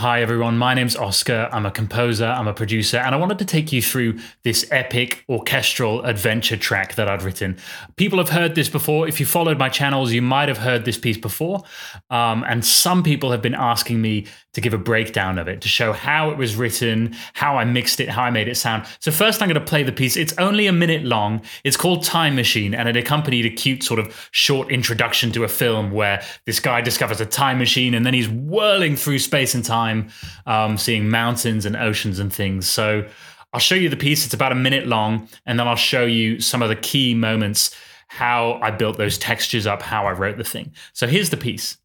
Hi, everyone. My name's Oscar. I'm a composer, I'm a producer, and I wanted to take you through this epic orchestral adventure track that I'd written. People have heard this before. If you followed my channels, you might have heard this piece before. Um, and some people have been asking me to give a breakdown of it, to show how it was written, how I mixed it, how I made it sound. So, first, I'm going to play the piece. It's only a minute long. It's called Time Machine, and it accompanied a cute sort of short introduction to a film where this guy discovers a time machine and then he's whirling through space and time time, um, seeing mountains and oceans and things. So I'll show you the piece. It's about a minute long, and then I'll show you some of the key moments, how I built those textures up, how I wrote the thing. So here's the piece.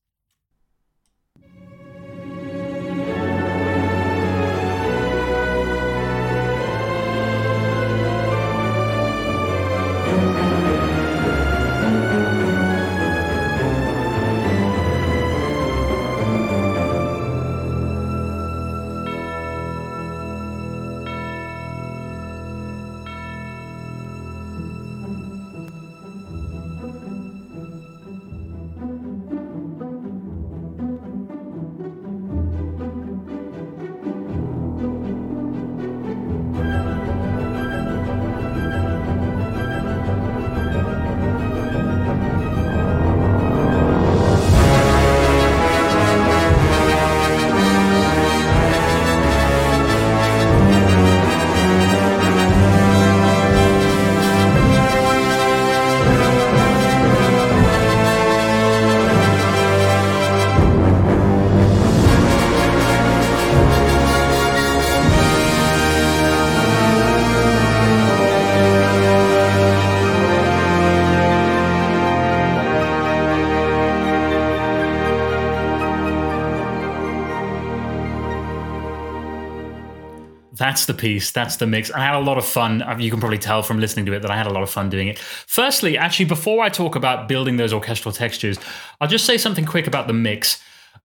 That's the piece. That's the mix. I had a lot of fun. You can probably tell from listening to it that I had a lot of fun doing it. Firstly, actually, before I talk about building those orchestral textures, I'll just say something quick about the mix.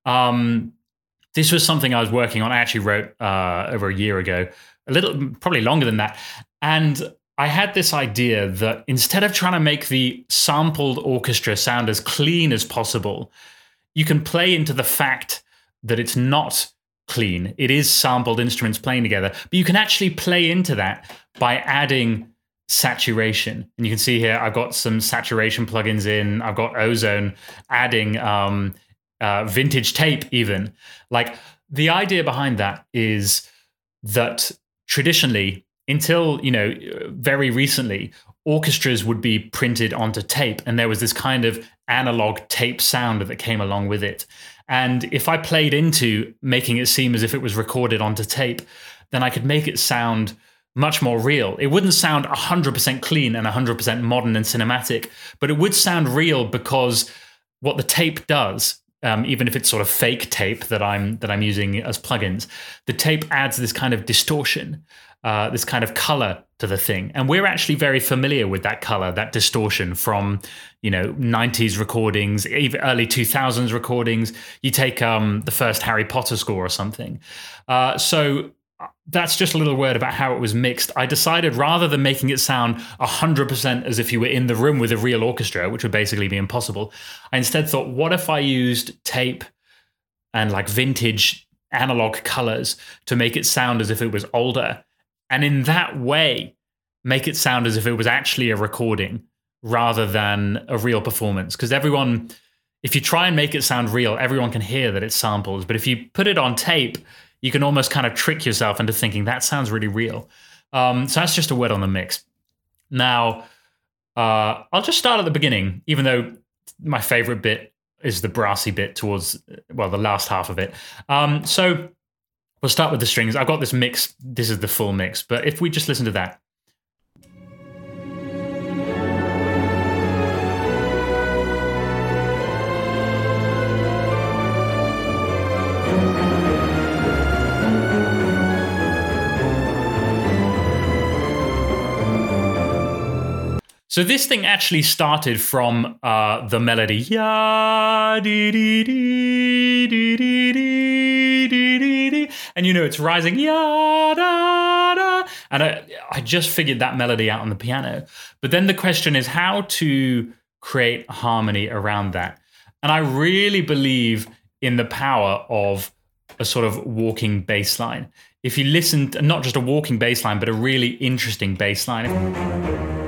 Um, this was something I was working on. I actually wrote uh, over a year ago, a little, probably longer than that. And I had this idea that instead of trying to make the sampled orchestra sound as clean as possible, you can play into the fact that it's not clean. It is sampled instruments playing together, but you can actually play into that by adding saturation. And you can see here, I've got some saturation plugins in. I've got Ozone adding um, uh, vintage tape, even. Like the idea behind that is that traditionally, until you know very recently, orchestras would be printed onto tape, and there was this kind of analog tape sound that came along with it. And if I played into making it seem as if it was recorded onto tape, then I could make it sound much more real. It wouldn't sound 100% clean and 100% modern and cinematic, but it would sound real because what the tape does, um, even if it's sort of fake tape that I'm that I'm using as plugins, the tape adds this kind of distortion, uh, this kind of color to the thing. And we're actually very familiar with that color, that distortion from, you know, 90s recordings, even early 2000s recordings. You take um, the first Harry Potter score or something. Uh, so uh, that's just a little word about how it was mixed. I decided rather than making it sound 100% as if you were in the room with a real orchestra, which would basically be impossible, I instead thought, what if I used tape and like vintage analog colors to make it sound as if it was older? And in that way make it sound as if it was actually a recording rather than a real performance. Because everyone if you try and make it sound real everyone can hear that it's samples. But if you put it on tape you can almost kind of trick yourself into thinking that sounds really real. Um, so that's just a word on the mix. Now uh, i'll just start at the beginning even though my favorite bit is the brassy bit towards well the last half of it. Um, so We'll start with the strings. I've got this mix. This is the full mix. But if we just listen to that. So this thing actually started from uh, the melody dee dee dee and you know it's rising ya da da, and I I just figured that melody out on the piano. But then the question is how to create harmony around that, and I really believe in the power of a sort of walking bass line. If you listen, to, not just a walking bass line, but a really interesting bass line.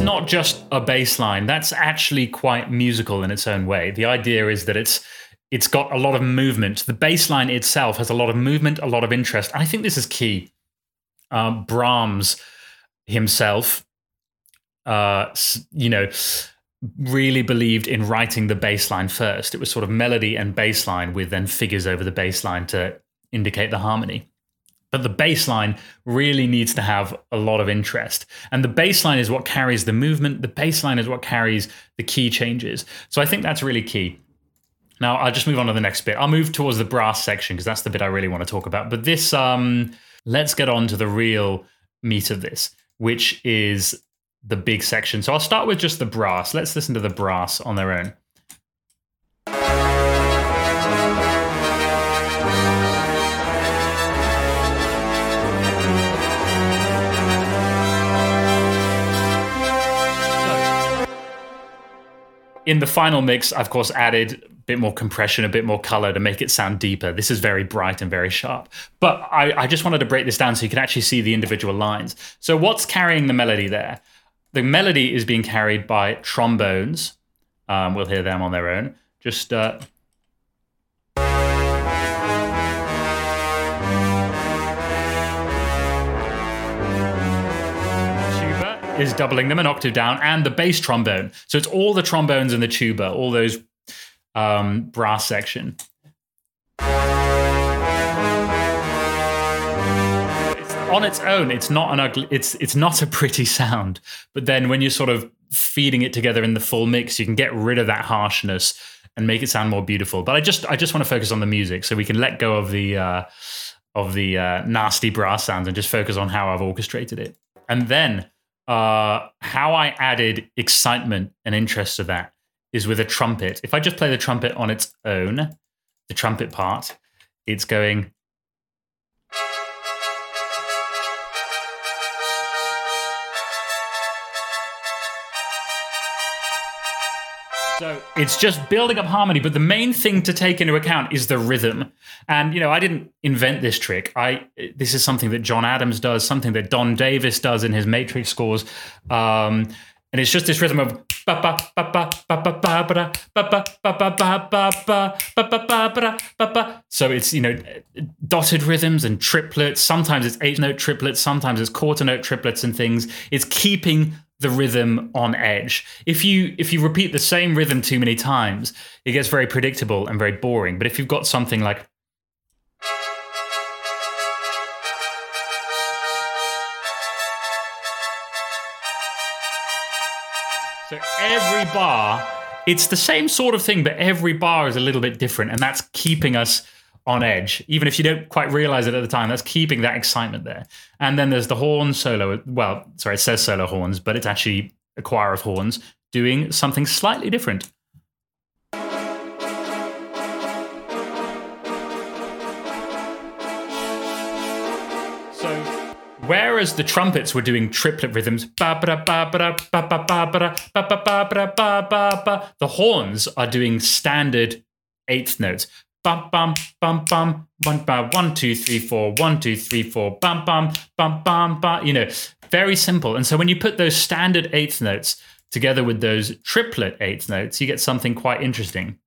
Not just a bass line, that's actually quite musical in its own way. The idea is that it's it's got a lot of movement. The bass line itself has a lot of movement, a lot of interest. And I think this is key. Uh, Brahms himself, uh, you know, really believed in writing the bass line first. It was sort of melody and bass line with then figures over the bass line to indicate the harmony. But the baseline really needs to have a lot of interest. And the baseline is what carries the movement. The baseline is what carries the key changes. So I think that's really key. Now I'll just move on to the next bit. I'll move towards the brass section because that's the bit I really want to talk about. But this, um, let's get on to the real meat of this, which is the big section. So I'll start with just the brass. Let's listen to the brass on their own. In the final mix, I've of course added a bit more compression, a bit more color to make it sound deeper. This is very bright and very sharp. But I, I, just wanted to break this down so you can actually see the individual lines. So what's carrying the melody there? The melody is being carried by trombones. Um, we'll hear them on their own. Just uh, is doubling them an octave down, and the bass trombone. So it's all the trombones and the tuba, all those um, brass section. It's on its own, it's not an ugly. It's it's not a pretty sound. But then when you're sort of feeding it together in the full mix, you can get rid of that harshness and make it sound more beautiful. But I just I just want to focus on the music, so we can let go of the. Uh, of the uh, nasty brass sounds and just focus on how I've orchestrated it. And then uh, how I added excitement and interest to that is with a trumpet. If I just play the trumpet on its own, the trumpet part, it's going. So it's just building up harmony, but the main thing to take into account is the rhythm. And you know, I didn't invent this trick. I this is something that John Adams does, something that Don Davis does in his Matrix scores. Um, and it's just this rhythm of so it's you know dotted rhythms and triplets sometimes it's eight note triplets sometimes it's quarter note triplets and things it's keeping the rhythm on edge. If you if you repeat the same rhythm too many times, it gets very predictable and very boring. But if you've got something like So every bar, it's the same sort of thing, but every bar is a little bit different, and that's keeping us on edge, even if you don't quite realize it at the time. That's keeping that excitement there. And then there's the horn solo. Well, sorry, it says solo horns, but it's actually a choir of horns doing something slightly different. So, whereas the trumpets were doing triplet rhythms, the horns are doing standard eighth notes bum bum bum bum. One by one two three four. One two three four. Bum bum bum bum bum you know very simple. And so when you put those standard eighth notes together with those triplet eighth notes you get something quite interesting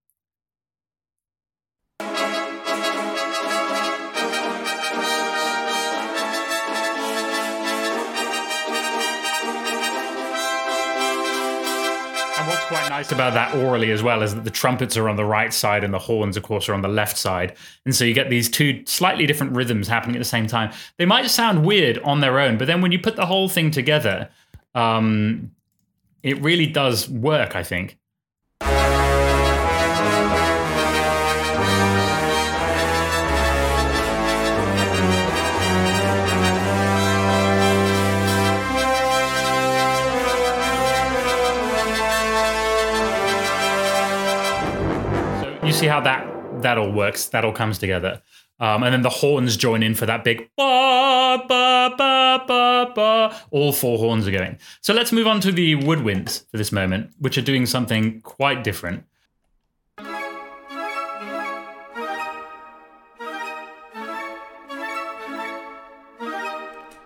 quite nice about that aurally as well is that the trumpets are on the right side and the horns, of course, are on the left side. And so you get these two slightly different rhythms happening at the same time. They might sound weird on their own, but then when you put the whole thing together, um, it really does work, I think. You see how that that all works? That all comes together. Um, and then the horns join in for that big. All four horns are going. So let's move on to the woodwinds for this moment, which are doing something quite different.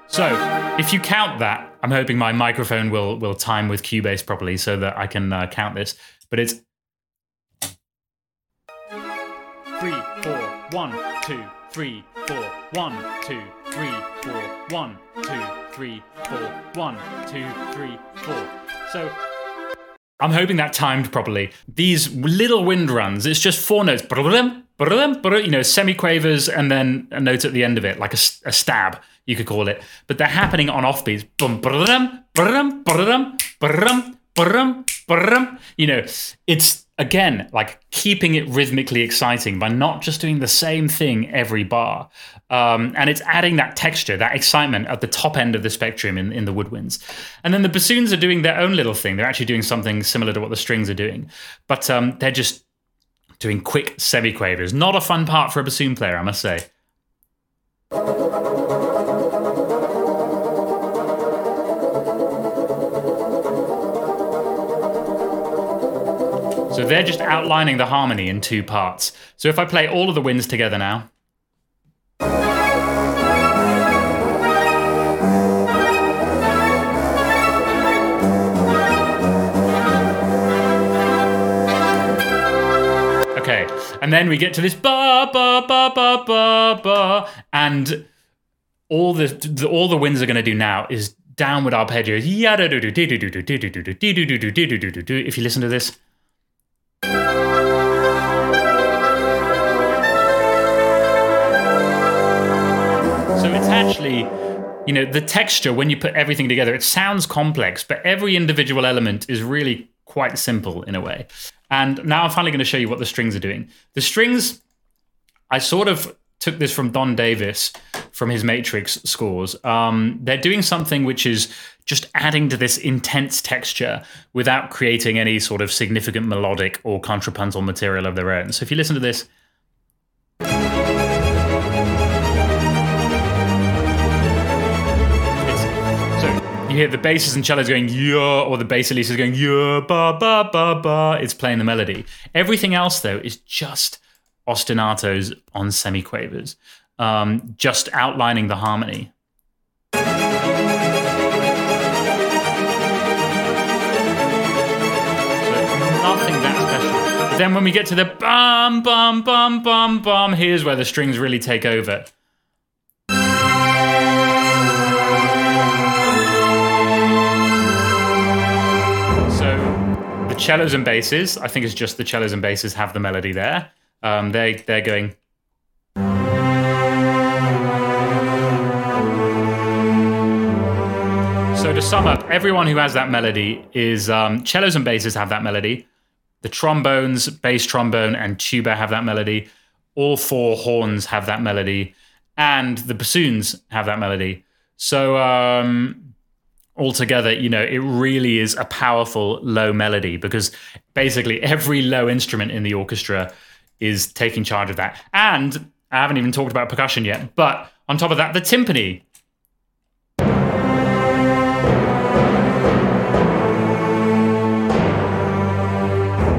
So, if you count that, I'm hoping my microphone will will time with Cubase properly so that I can uh, count this. But it's one, two, three, four, one, two, three, four, one, two, three, four, one, two, three, four. So I'm hoping that timed properly. These little wind runs, it's just four notes. You know, semi-quavers and then a note at the end of it, like a, a stab, you could call it. But they're happening on offbeats. You know, it's again like keeping it rhythmically exciting by not just doing the same thing every bar. Um, and it's adding that texture that excitement at the top end of the spectrum in, in the woodwinds. And then the bassoons are doing their own little thing. They're actually doing something similar to what the strings are doing. But um, they're just doing quick semi-quavers. Not a fun part for a bassoon player i must say So they're just outlining the harmony in two parts. So if I play all of the winds together now. Okay, and then we get to this ba ba ba ba ba ba, and all the, all the winds are going to do now is downward arpeggios. If you listen to this. Actually, you know, the texture when you put everything together, it sounds complex, but every individual element is really quite simple in a way. And now I'm finally going to show you what the strings are doing. The strings, I sort of took this from Don Davis from his Matrix scores. Um, they're doing something which is just adding to this intense texture without creating any sort of significant melodic or contrapuntal material of their own. So if you listen to this. Hear the basses and cellos going yeah, or the bass at least is going yeah, ba ba ba ba. It's playing the melody. Everything else though is just ostinatos on semiquavers, um, just outlining the harmony. Then when we get to the bum bum bum bum bum, here's where the strings really take over. Cellos and basses, I think it's just the cellos and basses have the melody there. Um, they they're going. So to sum up, everyone who has that melody is um, cellos and basses have that melody. The trombones, bass trombone, and tuba have that melody. All four horns have that melody, and the bassoons have that melody. So um, altogether, you know, it really is a powerful low melody because basically every low instrument in the orchestra is taking charge of that. And I haven't even talked about percussion yet, but on top of that, the timpani.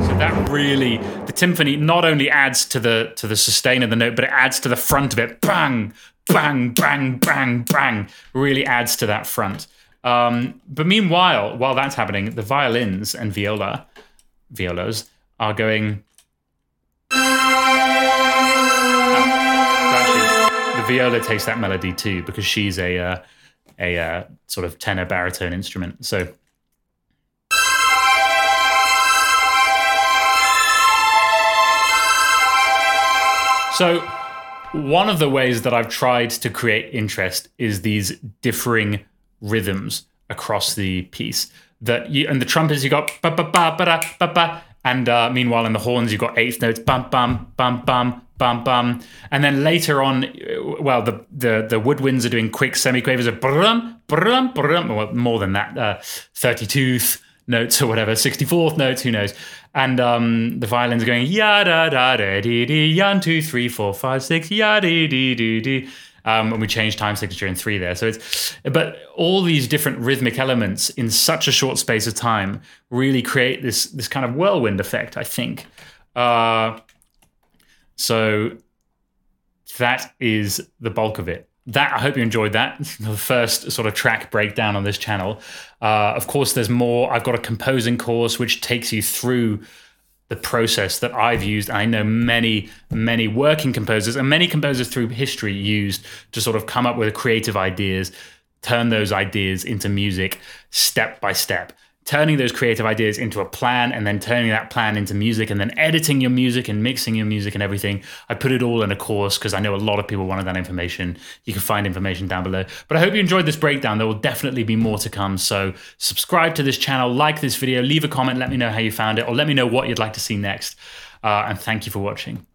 So that really the timpani not only adds to the to the sustain of the note, but it adds to the front of it. Bang, bang, bang, bang, bang. Really adds to that front. Um, but meanwhile, while that's happening, the violins and viola, violas are going. actually, the viola takes that melody too because she's a uh, a uh, sort of tenor baritone instrument. So. So, one of the ways that I've tried to create interest is these differing rhythms across the piece. That you and the trumpets you got ba ba ba ba ba ba, and uh, meanwhile in the horns you got eighth notes bum bum bum bum bum bum, and then later on, well the the the woodwinds are doing quick semiquavers of brum brum brum, well, more than that, uh, tooth notes or whatever, 64th notes, who knows. And um, the violin's are going ya da da da dee dee, one, two, three, four, five, six, ya dee dee dee dee. Um, and we change time signature in three there. So it's, but all these different rhythmic elements in such a short space of time really create this this kind of whirlwind effect. I think. Uh, so that is the bulk of it that I hope you enjoyed that. The first sort of track breakdown on this channel. Uh, of course, there's more. I've got a composing course which takes you through the process that I've used. I know many, many working composers and many composers through history used to sort of come up with creative ideas, turn those ideas into music step by step turning those creative ideas into a plan and then turning that plan into music and then editing your music and mixing your music and everything. I put it all in a course because I know a lot of people wanted that information. You can find information down below. But I hope you enjoyed this breakdown. There will definitely be more to come. So subscribe to this channel, like this video, leave a comment, let me know how you found it, or let me know what you'd like to see next. Uh, and thank you for watching.